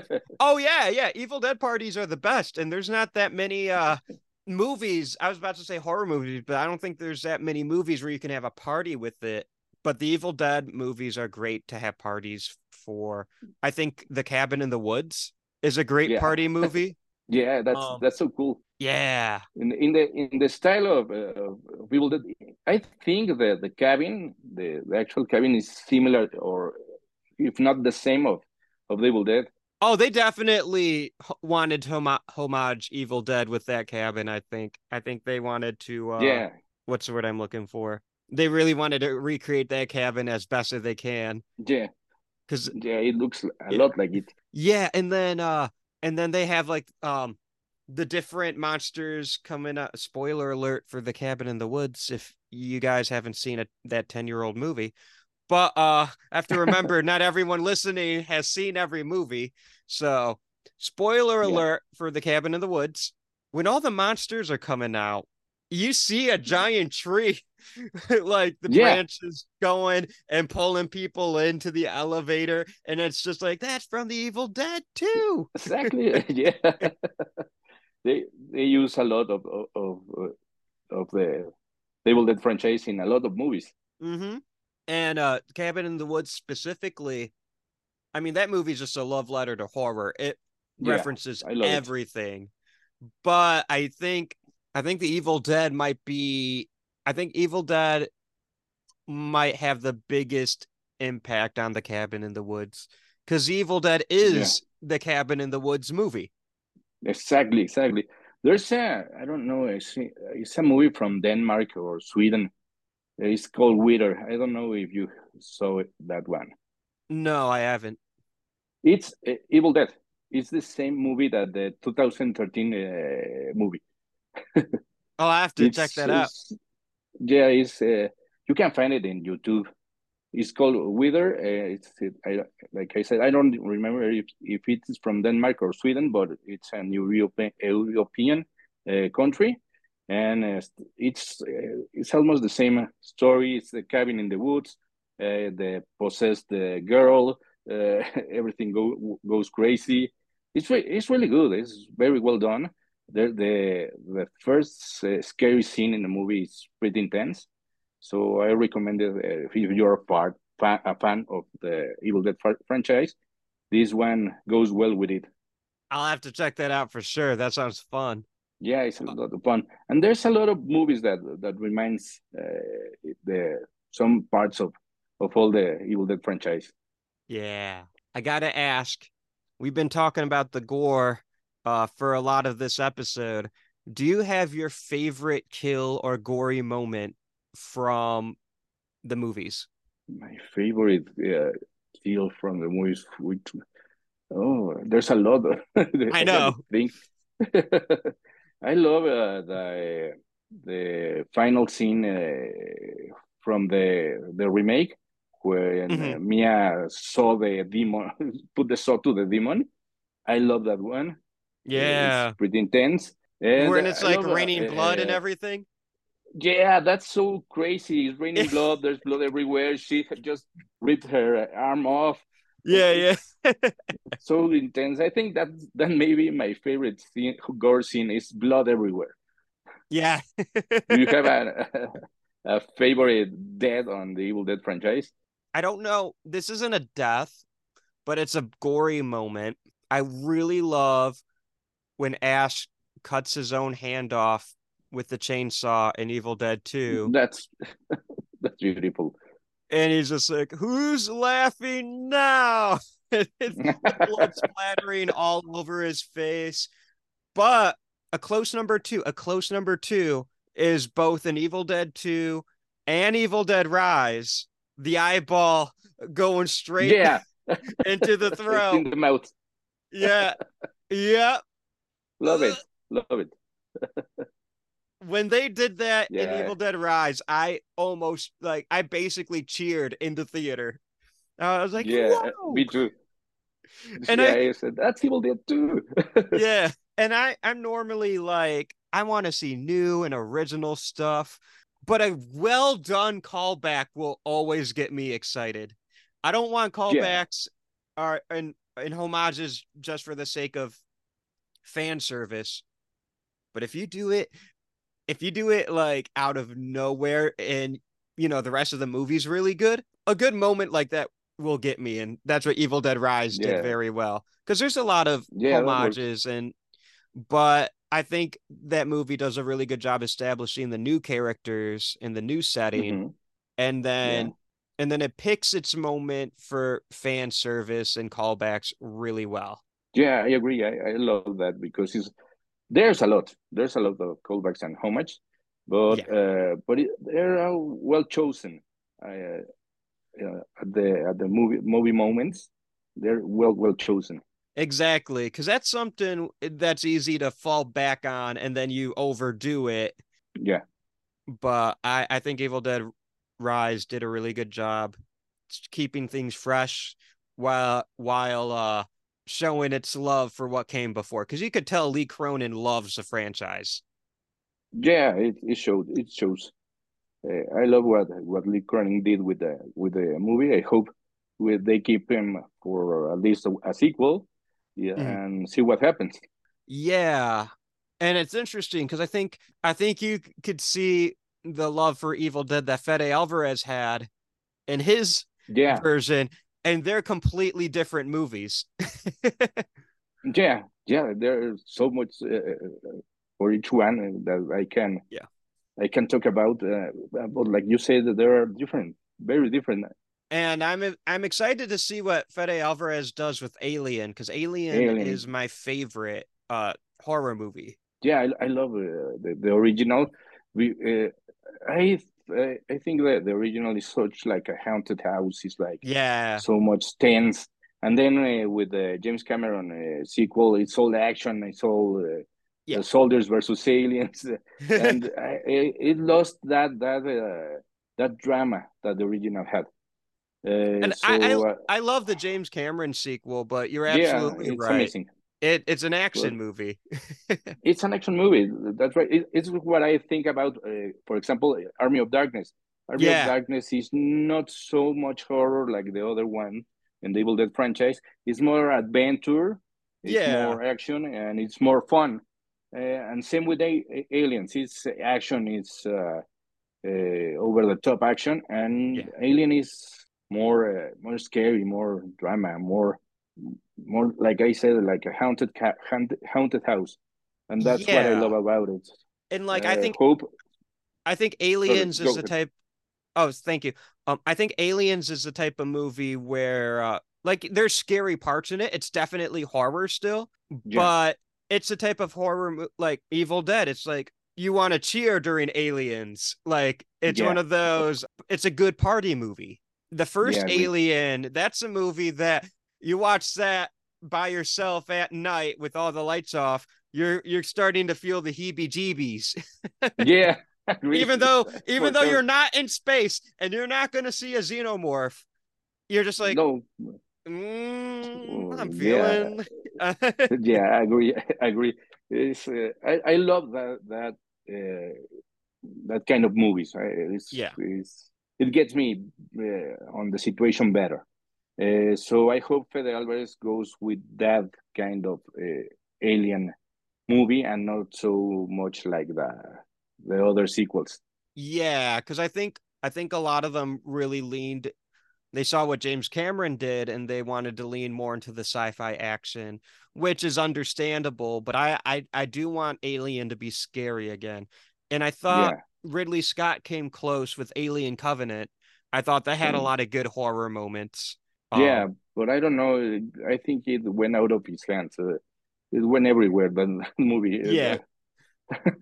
[LAUGHS] oh yeah, yeah. Evil Dead parties are the best, and there's not that many uh movies. I was about to say horror movies, but I don't think there's that many movies where you can have a party with it. But the Evil Dead movies are great to have parties for. I think The Cabin in the Woods is a great yeah. party [LAUGHS] movie. yeah, that's um, that's so cool. Yeah. In in the in the style of, uh, of people that I think the the cabin, the, the actual cabin is similar or if not the same of of Evil Dead. Oh, they definitely wanted hom- homage Evil Dead with that cabin. I think. I think they wanted to. Uh, yeah. What's the word I'm looking for? They really wanted to recreate that cabin as best as they can. Yeah because yeah, it looks a yeah. lot like it. Yeah, and then uh, and then they have like um, the different monsters coming up. Spoiler alert for the cabin in the woods if you guys haven't seen a, that ten year old movie. But uh, I have to [LAUGHS] remember, not everyone listening has seen every movie. So, spoiler yeah. alert for the cabin in the woods. When all the monsters are coming out, you see a giant tree [LAUGHS] like the yeah. branches going and pulling people into the elevator and it's just like that's from the evil dead too [LAUGHS] exactly yeah they they use a lot of of of, of the evil dead franchise in a lot of movies mm-hmm. And uh cabin in the woods specifically i mean that movie is just a love letter to horror it yeah, references everything it. but i think I think the Evil Dead might be. I think Evil Dead might have the biggest impact on the Cabin in the Woods because Evil Dead is yeah. the Cabin in the Woods movie. Exactly, exactly. There's a I don't know. It's, it's a movie from Denmark or Sweden. It's called Wither. I don't know if you saw it, that one. No, I haven't. It's uh, Evil Dead. It's the same movie that the 2013 uh, movie. [LAUGHS] I'll have to check that out. Yeah, it's uh, you can find it in YouTube. It's called Wither. Uh, it's I, like I said, I don't remember if, if it's from Denmark or Sweden, but it's a new European European uh, country, and uh, it's uh, it's almost the same story. It's the cabin in the woods, uh, the possessed girl. [LAUGHS] everything go, goes crazy. It's re- it's really good. It's very well done the the the first uh, scary scene in the movie is pretty intense. So I recommend it uh, if you're a part fan, a fan of the Evil Dead fr- franchise. This one goes well with it. I'll have to check that out for sure. That sounds fun. Yeah, it's a lot of fun, and there's a lot of movies that that reminds uh, the some parts of of all the Evil Dead franchise. Yeah, I gotta ask. We've been talking about the gore uh, for a lot of this episode. Do you have your favorite kill or gory moment from the movies? My favorite uh, kill from the movies, which oh, there's a lot. Of, [LAUGHS] I know. [LAUGHS] Things. [LAUGHS] I love uh, the the final scene uh, from the the remake when Mhm. uh, Mia saw the demon, [LAUGHS] put the saw to the demon. I love that one. Yeah. it's pretty intense. And when it's I like uh, raining blood and uh, everything. Yeah, that's so crazy. It's raining [LAUGHS] blood. There's blood everywhere. She just ripped her arm off. Yeah, yeah. [LAUGHS] So intense. I think that that maybe my favorite scene, gore scene is blood everywhere. yeah. Do you have [LAUGHS] a, a favorite death on the Evil Dead franchise? I don't know. This isn't a death, but it's a gory moment. I really love when Ash cuts his own hand off with the chainsaw in Evil Dead 2. That's [LAUGHS] that's beautiful. And he's just like, Who's laughing now? [LAUGHS] Blood [LAUGHS] splattering all over his face. But a close number two, a close number two is both an Evil Dead 2 and Evil Dead Rise. The eyeball going straight Yeah, [LAUGHS] into the in throat. the mouth. Yeah. Yeah. Love it. Love it. When they did that in Evil Dead Rise, I almost like I basically cheered in the theater. I was like, yeah, uh, Whoa! me too. And yeah, I- I said that's Evil Dead too. [LAUGHS] yeah. And I I'm normally like I want to see new and original stuff, but a well done callback will always get me excited. I don't want callbacks or and and homages just for the sake of fan service. But if you do it if you do it like out of nowhere and you know the rest of the movie's really good, a good moment like that will get me and that's what Evil Dead Rise Yeah. did very well. Cuz there's a lot of Yeah, homages and but I think that movie does a really good job establishing the new characters in the new setting Mhm. and then Yeah. and then it picks its moment for fan service and callbacks really well. Yeah, I agree. I, I love that because it's there's a lot. There's a lot of callbacks and homage, but uh, but it, they're uh, well chosen. I, uh, uh, at the at the movie movie moments, they're well well chosen. Exactly, because that's something that's easy to fall back on and then you overdo it. Yeah, But I, I think Evil Dead Rise did a really good job keeping things fresh while while uh showing its love for what came before. Because you could tell Lee Cronin loves the franchise. yeah. It it showed. It shows. Uh, I love what what Lee Cronin did with the with the movie. I hope with they keep him for at least a, a sequel. Yeah, Mhm. and see what happens. Yeah. And it's interesting because I think I think you could see the love for Evil Dead that Fede Alvarez had in his Yeah, version, and they're completely different movies. [LAUGHS] Yeah, yeah, there's so much uh, for each one that I can Yeah. I can talk about. Uh, but like you said, that there are different, very different. and I'm I'm excited to see what Fede Alvarez does with Alien because Alien, Alien. is my favorite uh horror movie. Yeah, I, I love uh, the the original. We uh, I I I think that the original is such like a haunted house. It's like Yeah. so much tense, and then uh, with the James Cameron uh, sequel, it's all action. It's all uh, Yeah. the soldiers versus aliens. [LAUGHS] and I, [LAUGHS] it, it lost that that uh, that drama that the original had. Uh, And so, I- uh, I love the James Cameron sequel, but you're yeah, absolutely it's right. amazing. It it's an action movie. [LAUGHS] It's an action movie. That's right. It, it's what I think about. Uh, for example, Army of Darkness. Army Yeah. of Darkness is not so much horror like the other one in the Evil Dead franchise. It's more adventure. It's Yeah. more action and it's more fun. Uh, and same with a- A- Aliens. It's action. It's uh, uh, over the top action, and Yeah. Alien is more uh, more scary, more drama, more more like I said, like a haunted ca- haunted, haunted house, and that's what I love about it. And like I Uh, think hope. I think Aliens go is the type. Oh, thank you. Um, I think Aliens is the type of movie where, uh, like, there's scary parts in it. It's definitely horror still, Yeah. but it's the type of horror like Evil Dead. It's like you want to cheer during Aliens. Like it's Yeah. one of those. It's a good party movie. The first Yeah, we- Alien, that's a movie that you watch that by yourself at night with all the lights off. you're you're starting to feel the heebie-jeebies. [LAUGHS] yeah. even though even though you're not in space and you're not going to see a xenomorph, you're just like, no, mm, I'm Yeah. feeling. [LAUGHS] yeah, I agree. [LAUGHS] I agree. It's, uh, I I love that that uh, that kind of movies. Right? It's, Yeah. it's, it gets me uh, on the situation better. Uh, so I hope Fede Alvarez goes with that kind of uh, alien movie and not so much like the the other sequels. Yeah, because I think I think a lot of them really leaned. They saw what James Cameron did, and they wanted to lean more into the sci-fi action, which is understandable. But I I, I do want Alien to be scary again, and I thought yeah, Ridley Scott came close with Alien Covenant. I thought that had a Mm. lot of good horror moments. Yeah, Um, but I don't know. I think it went out of his hands. Uh, it went everywhere. That [LAUGHS] movie. Yeah.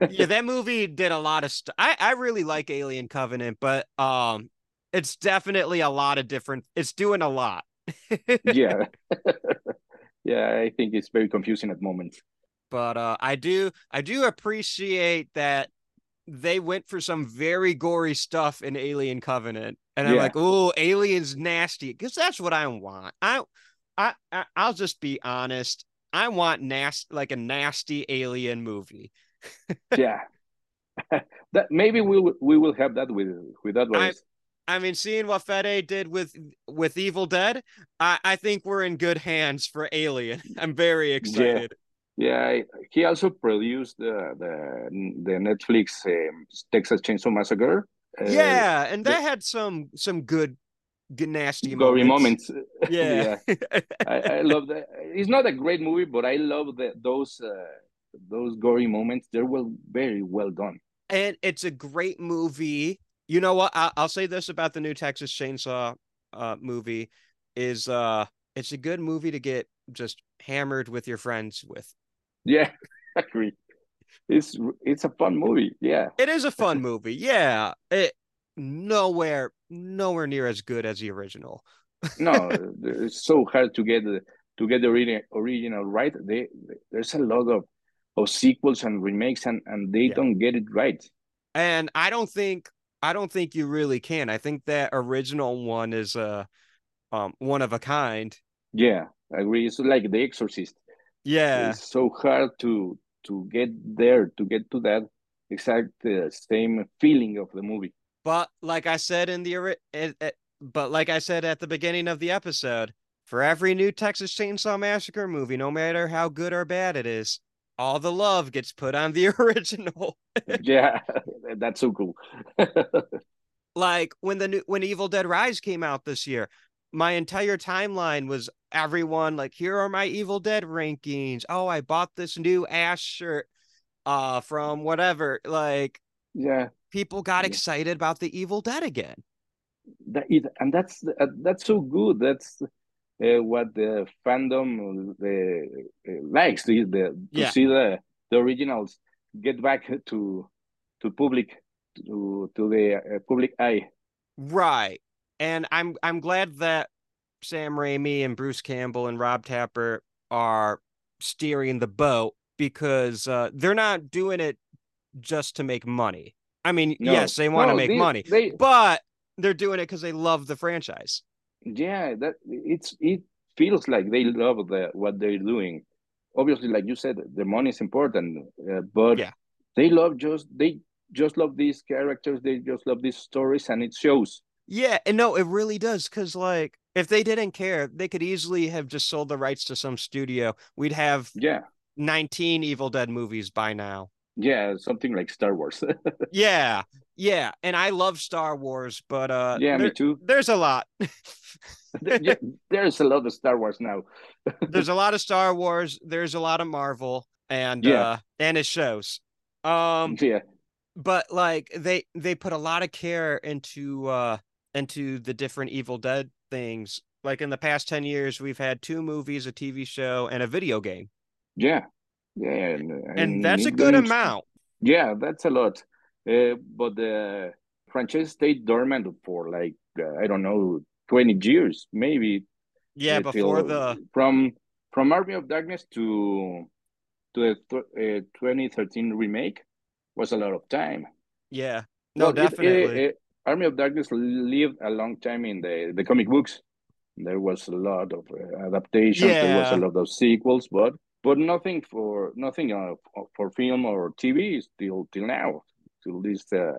yeah, [LAUGHS] that movie did a lot of stuff. I I really like Alien Covenant, but um, it's definitely a lot of different. It's doing a lot. [LAUGHS] yeah yeah i think it's very confusing at moments but uh, I do I do appreciate that they went for some very gory stuff in Alien Covenant, and I'm Yeah. like, oh, Aliens nasty, because that's what I want. I, I, I I'll just be honest. I want nasty, like a nasty alien movie. [LAUGHS] yeah [LAUGHS] that maybe we will we will have that with with that one I mean, seeing what Fede did with with Evil Dead, I, I think we're in good hands for Alien. [LAUGHS] I'm very excited. Yeah he also produced the the, the netflix um, texas chainsaw massacre uh, Yeah, and the- that had some some good, good nasty gory moments. moments, [LAUGHS] Yeah. [LAUGHS] I, I love that it's not a great movie but i love that those uh, those gory moments they're well very well done and it's a great movie. You know what? I- I'll say this about the new Texas Chainsaw uh, movie: is uh, it's a good movie to get just hammered with your friends with. Yeah [LAUGHS] I agree it's it's a fun movie yeah It is a fun movie, yeah. It nowhere nowhere near as good as the original. no, [LAUGHS] it's so hard to get the to get the ori- original right. They there's a lot of of sequels and remakes, and and they Yeah. don't get it right. And I don't think I don't think you really can. I think that original one is uh um one of a kind. Yeah, I agree. It's like The Exorcist. Yeah. It's so hard to to get there to get to that exact uh, same feeling of the movie. But like I said in the it, it, but like I said at the beginning of the episode, for every new Texas Chainsaw Massacre movie, no matter how good or bad it is, all the love gets put on the [LAUGHS] original. yeah, [LAUGHS] that's so cool. [LAUGHS] like when the new when Evil Dead Rise came out this year, my entire timeline was everyone like, here are my Evil Dead rankings. Oh, I bought this new ass shirt uh from whatever. Like yeah, people got Yeah. excited about the Evil Dead again. that and that's uh, that's so good. That's uh, what the fandom uh, likes the, the to Yeah. see the the originals get back to to public to to the uh, public eye. Right. And I'm I'm glad that Sam Raimi and Bruce Campbell and Rob Tapert are steering the boat because uh, they're not doing it just to make money. I mean, No. yes, they want to No, make they- money, They but they're doing it because they love the franchise. yeah, that it's it feels like they love the what they're doing. Obviously, like you said, the money is important, uh, but Yeah. they love just they just love these characters. They just love these stories, and it shows. Yeah, and no, it really does. Because like, if they didn't care, they could easily have just sold the rights to some studio. We'd have Yeah, 19 Evil Dead movies by now. yeah, something like Star Wars. [LAUGHS] Yeah, yeah, and I love Star Wars, but uh, yeah, there- me too. there's a lot. [LAUGHS] There's a lot of Star Wars now. there's a [LAUGHS] lot of Star Wars. There's a lot of Marvel, and Yeah. uh, and it shows. Um, yeah, but like they they put a lot of care into uh into the different Evil Dead things. Like in the past ten years, we've had two movies, a TV show, and a video game, yeah, yeah, and, and that's a good amount. Yeah, that's a lot. Uh, but the franchise stayed dormant for like uh, I don't know, twenty years, maybe. Yeah, uh, before the from from Army of Darkness to to the uh, 2013 remake was a lot of time. Yeah. No, Well, it- definitely. it- it- Army of Darkness lived a long time in the, the comic books. There was a lot of uh, adaptations. There was a lot of sequels, but but nothing for nothing uh, for film or TV till till now, till these uh,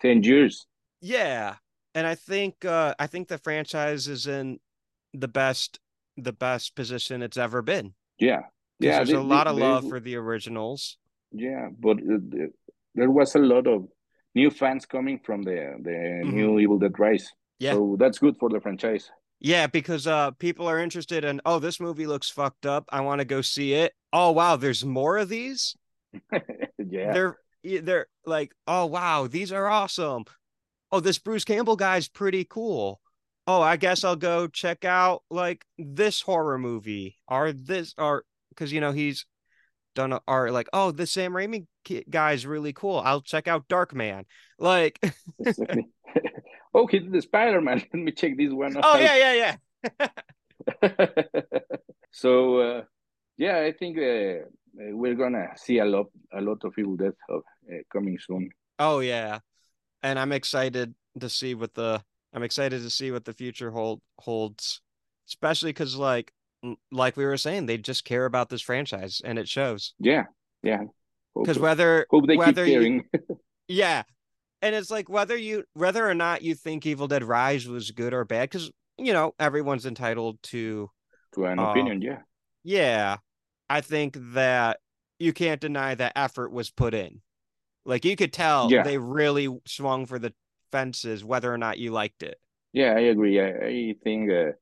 ten years. Yeah. And I think uh I think the franchise is in the best the best position it's ever been. Yeah, yeah. There's they- a lot they- of they- love for the originals. Yeah, but uh, there was a lot of new fans coming from the the Mhm. new Evil Dead Rise. Yeah. So that's good for the franchise. Yeah, because uh people are interested in, oh, this movie looks fucked up. I want to go see it. Oh wow, there's more of these. [LAUGHS] yeah. They're they're like, oh wow, these are awesome. Oh, this Bruce Campbell guy's pretty cool. Oh, I guess I'll go check out like this horror movie or this or because you know he's done a, or like, oh, the Sam Raimi guy's really cool. I'll check out Darkman. Like, Exactly. [LAUGHS] [LAUGHS] oh, he the Spider Man. [LAUGHS] Let me check this one. oh out. yeah, yeah, yeah. so uh, yeah, I think uh, we're gonna see a lot, a lot of Evil Dead uh, coming soon. Oh yeah. And I'm excited to see what the I'm excited to see what the future hold holds. Especially cuz like like we were saying, they just care about this franchise and it shows. Yeah, yeah. Cuz whether hope they keep whether you, caring. [LAUGHS] yeah. And it's like whether you whether or not you think Evil Dead Rise was good or bad cuz you know, everyone's entitled to to an uh, opinion. Yeah, yeah. I think that you can't deny that effort was put in. Like you could tell Yeah. they really swung for the fences whether or not you liked it. yeah, I agree. I, I think uh,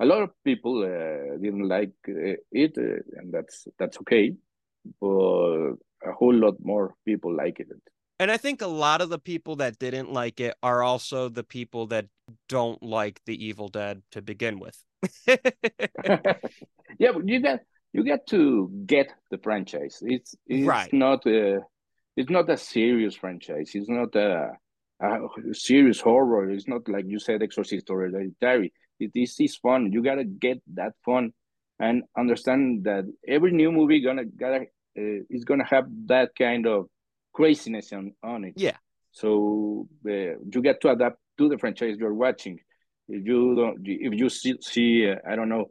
a lot of people uh, didn't like uh, it, uh, and that's that's okay. But a whole lot more people like it. And I think a lot of the people that didn't like it are also the people that don't like the Evil Dead to begin with. [LAUGHS] yeah, but you got you got to get the franchise. It's it's Right. not a it's not a serious franchise. It's not a, a serious horror. It's not like you said, Exorcist or Hereditary. It is is fun. You gotta get that fun and understand that every new movie gonna gotta uh, is gonna have that kind of craziness on on it. Yeah. So uh, you get to adapt to the franchise you're watching. If you don't, if you see, see uh, I don't know,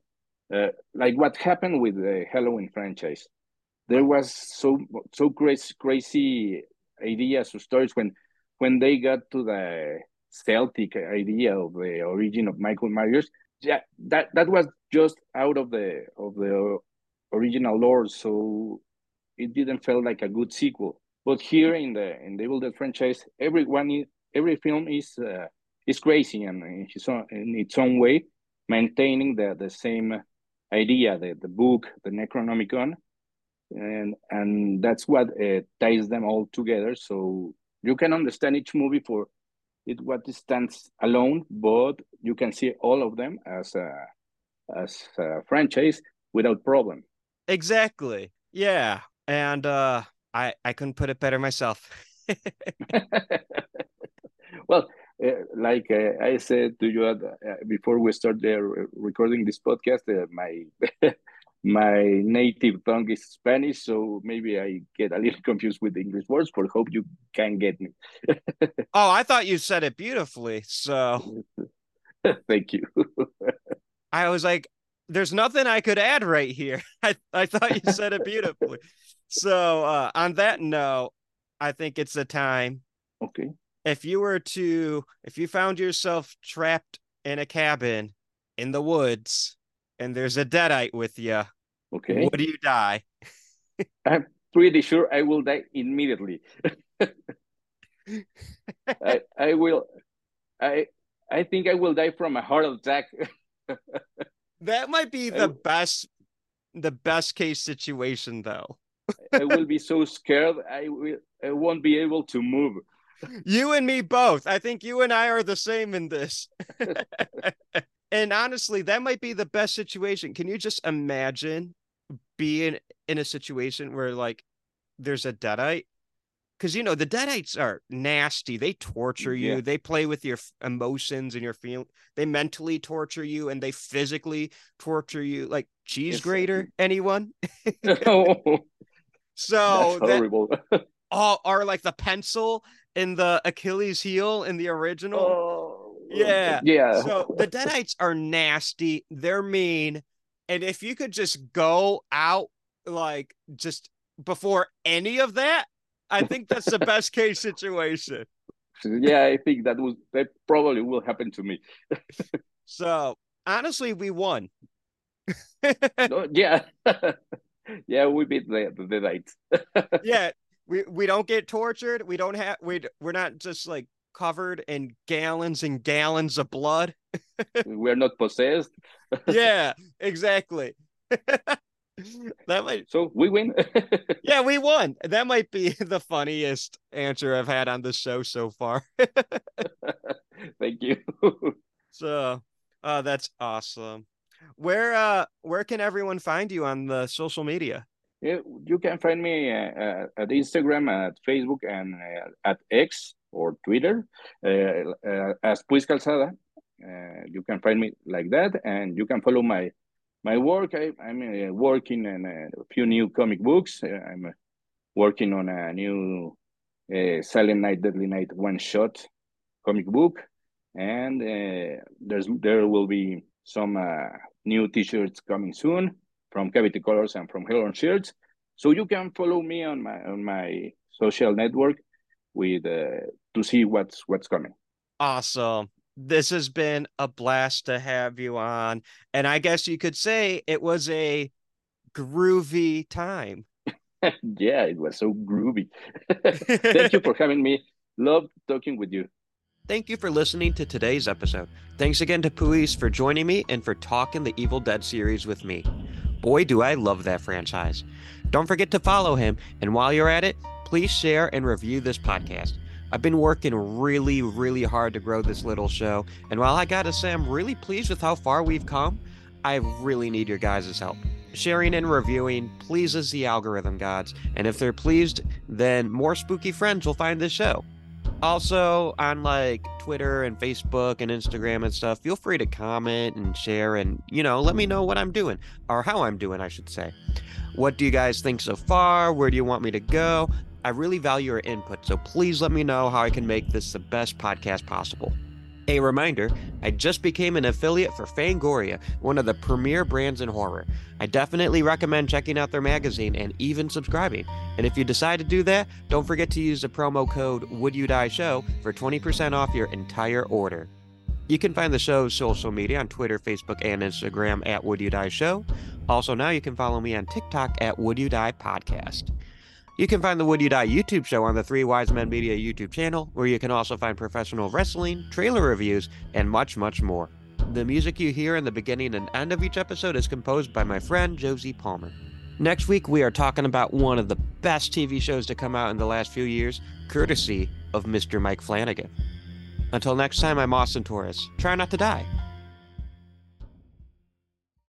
uh, like what happened with the Halloween franchise. There was so so crazy crazy ideas or stories when when they got to the Celtic idea of the origin of Michael Myers. Yeah, that that was just out of the of the original lore, so it didn't feel like a good sequel. But here in the in the Evil Dead franchise, everyone every film is uh, is crazy and in its own, in its own way, maintaining the the same idea, the the book, the Necronomicon, and and that's what uh, ties them all together. So you can understand each movie for it what stands alone, but you can see all of them as a as a franchise without problem. exactly. Yeah. And uh I I couldn't put it better myself. [LAUGHS] [LAUGHS] well, uh, like uh, I said to you uh, before we start recording this podcast, uh, my [LAUGHS] my native tongue is Spanish, so maybe I get a little confused with the English words. But hope you can get me. oh, I thought you said it beautifully. So Thank you. I was like, there's nothing I could add right here. I, I thought you said it beautifully. So uh on that note, I think it's a time okay. if you were to if you found yourself trapped in a cabin in the woods and there's a deadite with you Okay. would you die [LAUGHS] I'm pretty sure I will die immediately. [LAUGHS] I I will I I think I will die from a heart attack. [LAUGHS] that might be the w- best the best case situation though I will be so scared I will I won't be able to move. you and me both. I think you and i are the same in this. [LAUGHS] And honestly that might be the best situation. Can you just imagine being in a situation where like there's a deadite? Because you know the deadites are nasty. They torture you. Yeah. they play with your emotions and your feel they mentally torture you and they physically torture you. Like cheese grater anyone [LAUGHS] So [LAUGHS] That's that, oh, or [LAUGHS] like the pencil in the Achilles heel in the original. oh, Yeah. Yeah. So the Deadites are nasty. They're mean. And if you could just go out like just before any of that, I think that's the best case situation. yeah, I think that was that probably will happen to me. [LAUGHS] So honestly, we won. No, yeah. [LAUGHS] yeah, we beat the the Deadites. [LAUGHS] yeah, we we don't get tortured. We don't have we we're not just like covered in gallons and gallons of blood. [LAUGHS] We're not possessed. yeah, exactly. that might So we win. yeah, we won. That might be the funniest answer I've had on the show so far. Thank you. so uh that's awesome. Where uh where can everyone find you on the social media? Yeah, you can find me uh, uh, at Instagram, at Facebook, and uh, at X or Twitter uh, uh, as Puis Calzada. Uh, you can find me like that, and you can follow my my work. I, I'm uh, working on a few new comic books. I'm working on a new Silent Night, Deadly Night one shot comic book, and there's there will be some uh, new T-shirts coming soon from Cavity Colors and from Hell on Shirts. So you can follow me on my on my social network with uh, to see what's what's coming. Awesome. This has been a blast to have you on. And I guess you could say it was a groovy time. [LAUGHS] yeah, it was so groovy. [LAUGHS] Thank you for having me. Love talking with you. Thank you for listening to today's episode. Thanks again to Puis for joining me and for talking the Evil Dead series with me. Boy, do I love that franchise. Don't forget to follow him, and while you're at it, please share and review this podcast. I've been working really, really hard to grow this little show, and while I gotta say I'm really pleased with how far we've come, I really need your guys' help. Sharing and reviewing pleases the algorithm gods, and if they're pleased, then more spooky friends will find this show. Also, on like Twitter and Facebook and Instagram and stuff, feel free to comment and share and, you know, let me know what I'm doing or how I'm doing, I should say. What do you guys think so far? Where do you want me to go? I really value your input, so please let me know how I can make this the best podcast possible. A reminder I just became an affiliate for Fangoria, one of the premier brands in horror. I definitely recommend checking out their magazine and even subscribing. And if you decide to do that, don't forget to use the promo code Would You Die Show for 20% off your entire order. You can find the show's social media on Twitter, Facebook, and Instagram at Would You Die Show. Also, now you can follow me on TikTok at Would You Die Podcast. You can find the Would You Die YouTube show on the Three Y's Men Media YouTube channel, where you can also find professional wrestling, trailer reviews, and much, much more. The music you hear in the beginning and end of each episode is composed by my friend Josie Palmer. Next week, we are talking about one of the best TV shows to come out in the last few years, courtesy of Mr. Mike Flanagan. Until next time, I'm Austin Torres. Try not to die.